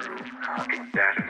How that